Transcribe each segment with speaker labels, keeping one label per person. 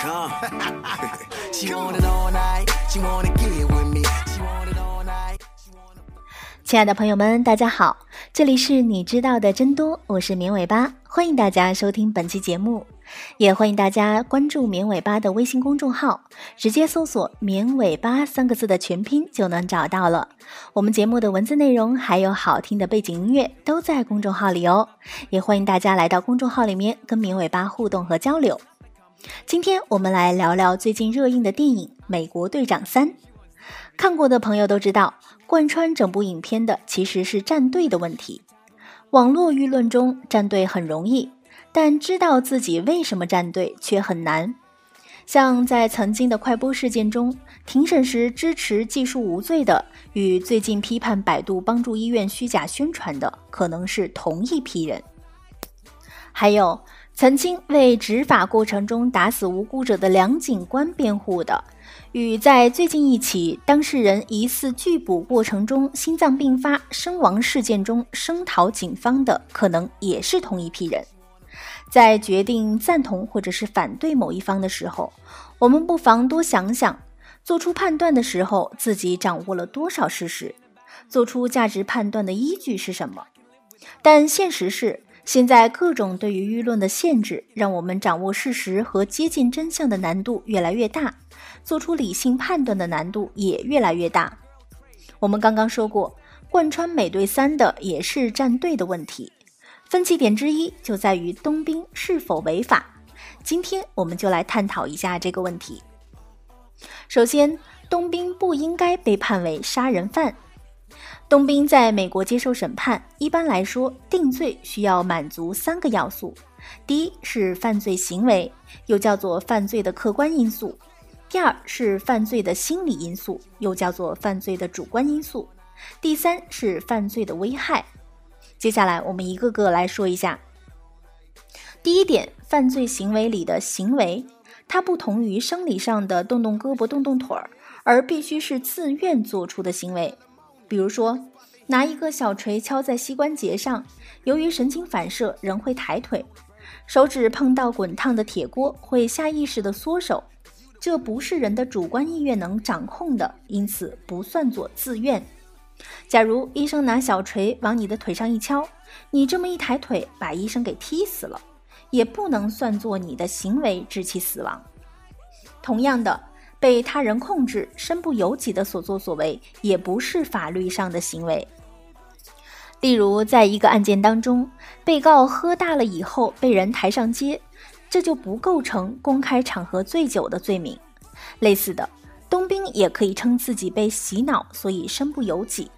Speaker 1: Come. she want it all night. She wanna get with me. 亲爱的朋友们，大家好，这里是你知道的真多，我是绵尾巴，欢迎大家收听本期节目，也欢迎大家关注绵尾巴的微信公众号，直接搜索“绵尾巴”三个字的全拼就能找到了。我们节目的文字内容还有好听的背景音乐都在公众号里哦，也欢迎大家来到公众号里面跟绵尾巴互动和交流。今天我们来聊聊最近热映的电影《美国队长三》。看过的朋友都知道，贯穿整部影片的其实是站队的问题。网络舆论中，站队很容易，但知道自己为什么站队却很难。像在曾经的快播事件中，庭审时支持技术无罪的，与最近批判百度帮助医院虚假宣传的，可能是同一批人。还有。曾经为执法过程中打死无辜者的梁警官辩护的，与在最近一起当事人疑似拒捕过程中心脏病发身亡事件中声讨警方的，可能也是同一批人。在决定赞同或者是反对某一方的时候，我们不妨多想想，做出判断的时候自己掌握了多少事实，做出价值判断的依据是什么。但现实是。现在各种对于舆论的限制，让我们掌握事实和接近真相的难度越来越大，做出理性判断的难度也越来越大。我们刚刚说过，贯穿美队三的也是站队的问题，分歧点之一就在于冬兵是否违法。今天我们就来探讨一下这个问题。首先，冬兵不应该被判为杀人犯。冬兵在美国接受审判，一般来说，定罪需要满足三个要素：第一是犯罪行为，又叫做犯罪的客观因素；第二是犯罪的心理因素，又叫做犯罪的主观因素；第三是犯罪的危害。接下来，我们一个个来说一下。第一点，犯罪行为里的行为，它不同于生理上的动动胳膊、动动腿儿，而必须是自愿做出的行为。比如说，拿一个小锤敲在膝关节上，由于神经反射，人会抬腿；手指碰到滚烫的铁锅，会下意识的缩手。这不是人的主观意愿能掌控的，因此不算作自愿。假如医生拿小锤往你的腿上一敲，你这么一抬腿，把医生给踢死了，也不能算作你的行为致其死亡。同样的。被他人控制、身不由己的所作所为，也不是法律上的行为。例如，在一个案件当中，被告喝大了以后被人抬上街，这就不构成公开场合醉酒的罪名。类似的，冬兵也可以称自己被洗脑，所以身不由己。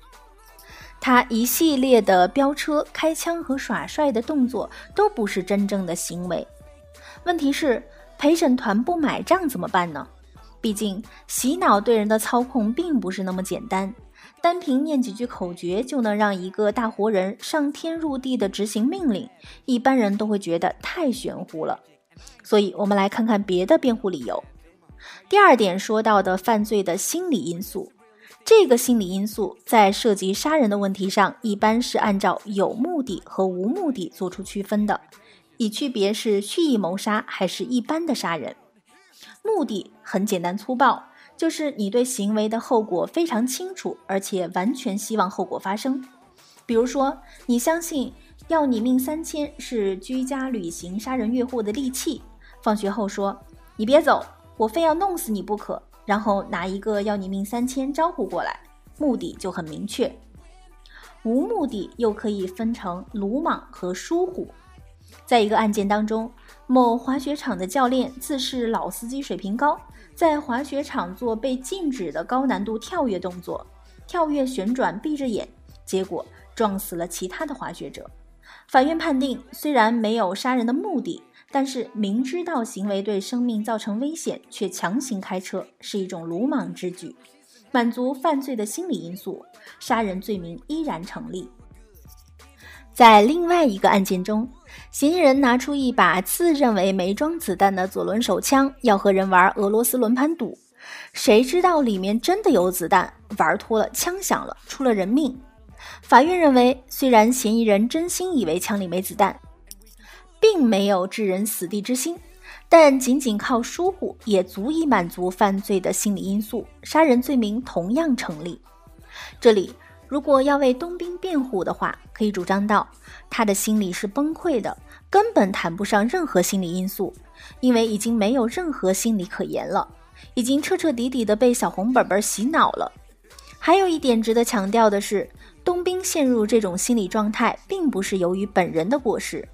Speaker 1: 他一系列的飙车、开枪和耍帅的动作都不是真正的行为。问题是，陪审团不买账怎么办呢？毕竟，洗脑对人的操控并不是那么简单，单凭念几句口诀就能让一个大活人上天入地的执行命令，一般人都会觉得太玄乎了。所以，我们来看看别的辩护理由。第二点说到的犯罪的心理因素，这个心理因素在涉及杀人的问题上，一般是按照有目的和无目的做出区分的，以区别是蓄意谋杀还是一般的杀人。目的很简单粗暴，就是你对行为的后果非常清楚，而且完全希望后果发生。比如说，你相信要你命三千是居家旅行杀人越货的利器，放学后说你别走，我非要弄死你不可，然后拿一个要你命三千招呼过来，目的就很明确。无目的又可以分成鲁莽和疏忽。在一个案件当中。某滑雪场的教练自视老司机水平高，在滑雪场做被禁止的高难度跳跃动作，跳跃旋转闭着眼，结果撞死了其他的滑雪者。法院判定，虽然没有杀人的目的，但是明知道行为对生命造成危险却强行开车是一种鲁莽之举，满足犯罪的心理因素，杀人罪名依然成立。在另外一个案件中，嫌疑人拿出一把自认为没装子弹的左轮手枪，要和人玩俄罗斯轮盘赌。谁知道里面真的有子弹，玩脱了，枪响了，出了人命。法院认为，虽然嫌疑人真心以为枪里没子弹，并没有置人死地之心，但仅仅靠疏忽也足以满足犯罪的心理因素，杀人罪名同样成立。这里如果要为冬兵辩护的话，可以主张到他的心理是崩溃的，根本谈不上任何心理因素，因为已经没有任何心理可言了，已经彻彻底底的被小红本本洗脑了。还有一点值得强调的是，冬兵陷入这种心理状态，并不是由于本人的过失。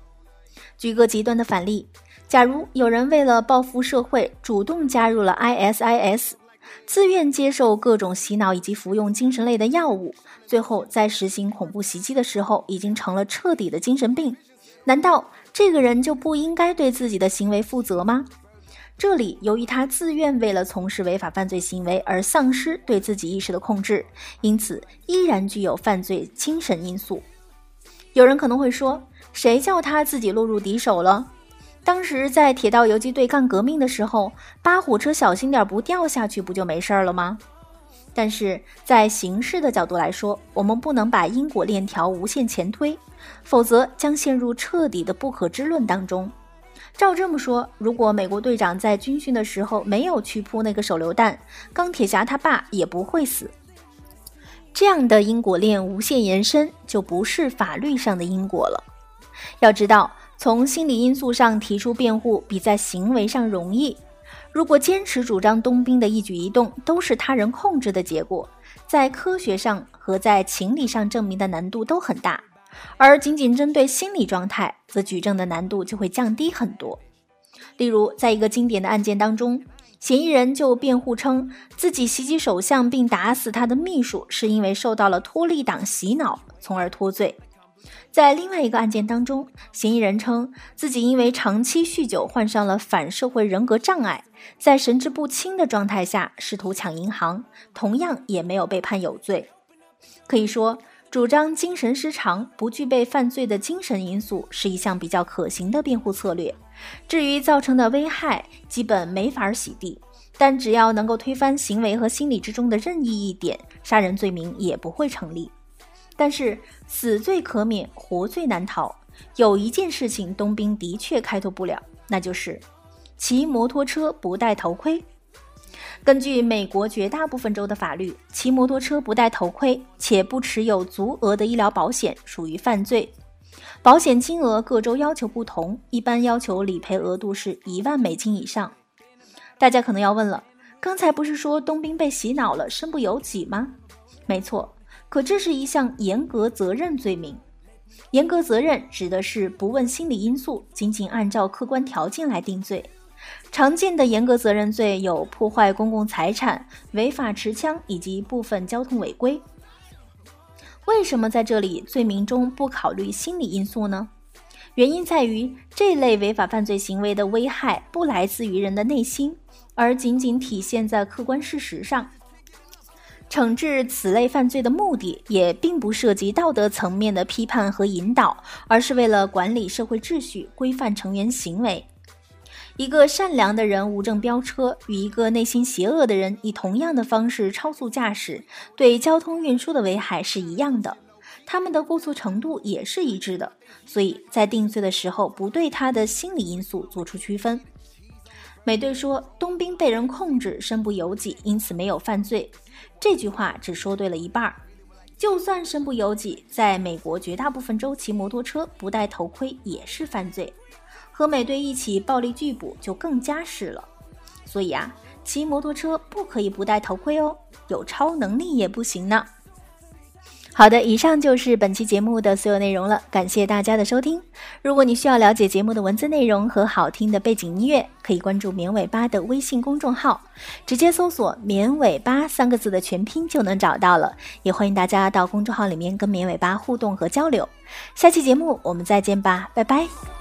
Speaker 1: 举个极端的反例，假如有人为了报复社会，主动加入了 ISIS，自愿接受各种洗脑以及服用精神类的药物，最后在实行恐怖袭击的时候，已经成了彻底的精神病，难道这个人就不应该对自己的行为负责吗？这里，由于他自愿为了从事违法犯罪行为而丧失对自己意识的控制，因此依然具有犯罪精神因素。有人可能会说，谁叫他自己落入敌手了？当时在铁道游击队干革命的时候，扒火车小心点不掉下去，不就没事了吗？但是在形式的角度来说，我们不能把因果链条无限前推，否则将陷入彻底的不可知论当中。照这么说，如果美国队长在军训的时候没有去扑那个手榴弹，钢铁侠他爸也不会死。这样的因果链无限延伸，就不是法律上的因果了。要知道，从心理因素上提出辩护，比在行为上容易。如果坚持主张冬兵的一举一动都是他人控制的结果，在科学上和在情理上证明的难度都很大。而仅仅针对心理状态，则举证的难度就会降低很多。例如，在一个经典的案件当中，嫌疑人就辩护称自己袭击首相并打死他的秘书，是因为受到了托利党洗脑，从而脱罪。在另外一个案件当中，嫌疑人称自己因为长期酗酒患上了反社会人格障碍，在神志不清的状态下试图抢银行，同样也没有被判有罪。可以说。主张精神失常不具备犯罪的精神因素是一项比较可行的辩护策略。至于造成的危害，基本没法洗地。但只要能够推翻行为和心理之中的任意一点，杀人罪名也不会成立。但是死罪可免，活罪难逃。有一件事情冬兵的确开脱不了，那就是骑摩托车不戴头盔。根据美国绝大部分州的法律，骑摩托车不戴头盔且不持有足额的医疗保险属于犯罪。保险金额各州要求不同，一般要求理赔额度是一万美金以上。大家可能要问了，刚才不是说冬兵被洗脑了，身不由己吗？没错，可这是一项严格责任罪名。严格责任指的是不问心理因素，仅仅按照客观条件来定罪。常见的严格责任罪有破坏公共财产、违法持枪以及部分交通违规。为什么在这里罪名中不考虑心理因素呢？原因在于这类违法犯罪行为的危害不来自于人的内心，而仅仅体现在客观事实上。惩治此类犯罪的目的也并不涉及道德层面的批判和引导，而是为了管理社会秩序、规范成员行为。一个善良的人无证飙车，与一个内心邪恶的人以同样的方式超速驾驶，对交通运输的危害是一样的，他们的过错程度也是一致的。所以在定罪的时候，不对他的心理因素做出区分。美队说冬兵被人控制，身不由己，因此没有犯罪。这句话只说对了一半儿。就算身不由己，在美国绝大部分州骑摩托车不戴头盔也是犯罪。和美队一起暴力拒捕就更加是了，所以啊，骑摩托车不可以不戴头盔哦，有超能力也不行呢。好的，以上就是本期节目的所有内容了，感谢大家的收听。如果你需要了解节目的文字内容和好听的背景音乐，可以关注“绵尾巴”的微信公众号，直接搜索“绵尾巴”三个字的全拼就能找到了。也欢迎大家到公众号里面跟绵尾巴互动和交流。下期节目我们再见吧，拜拜。